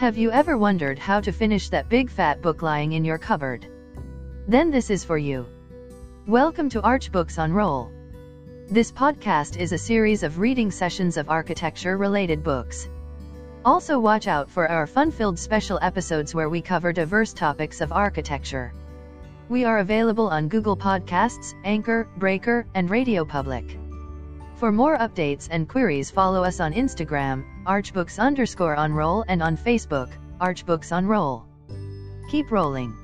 Have you ever wondered how to finish that big fat book lying in your cupboard? Then this is for you. Welcome to Archbooks on Roll. This podcast is a series of reading sessions of architecture related books. Also, watch out for our fun filled special episodes where we cover diverse topics of architecture. We are available on Google Podcasts, Anchor, Breaker, and Radio Public. For more updates and queries follow us on Instagram, archbooks underscore on roll and on Facebook, archbooks on roll. Keep rolling.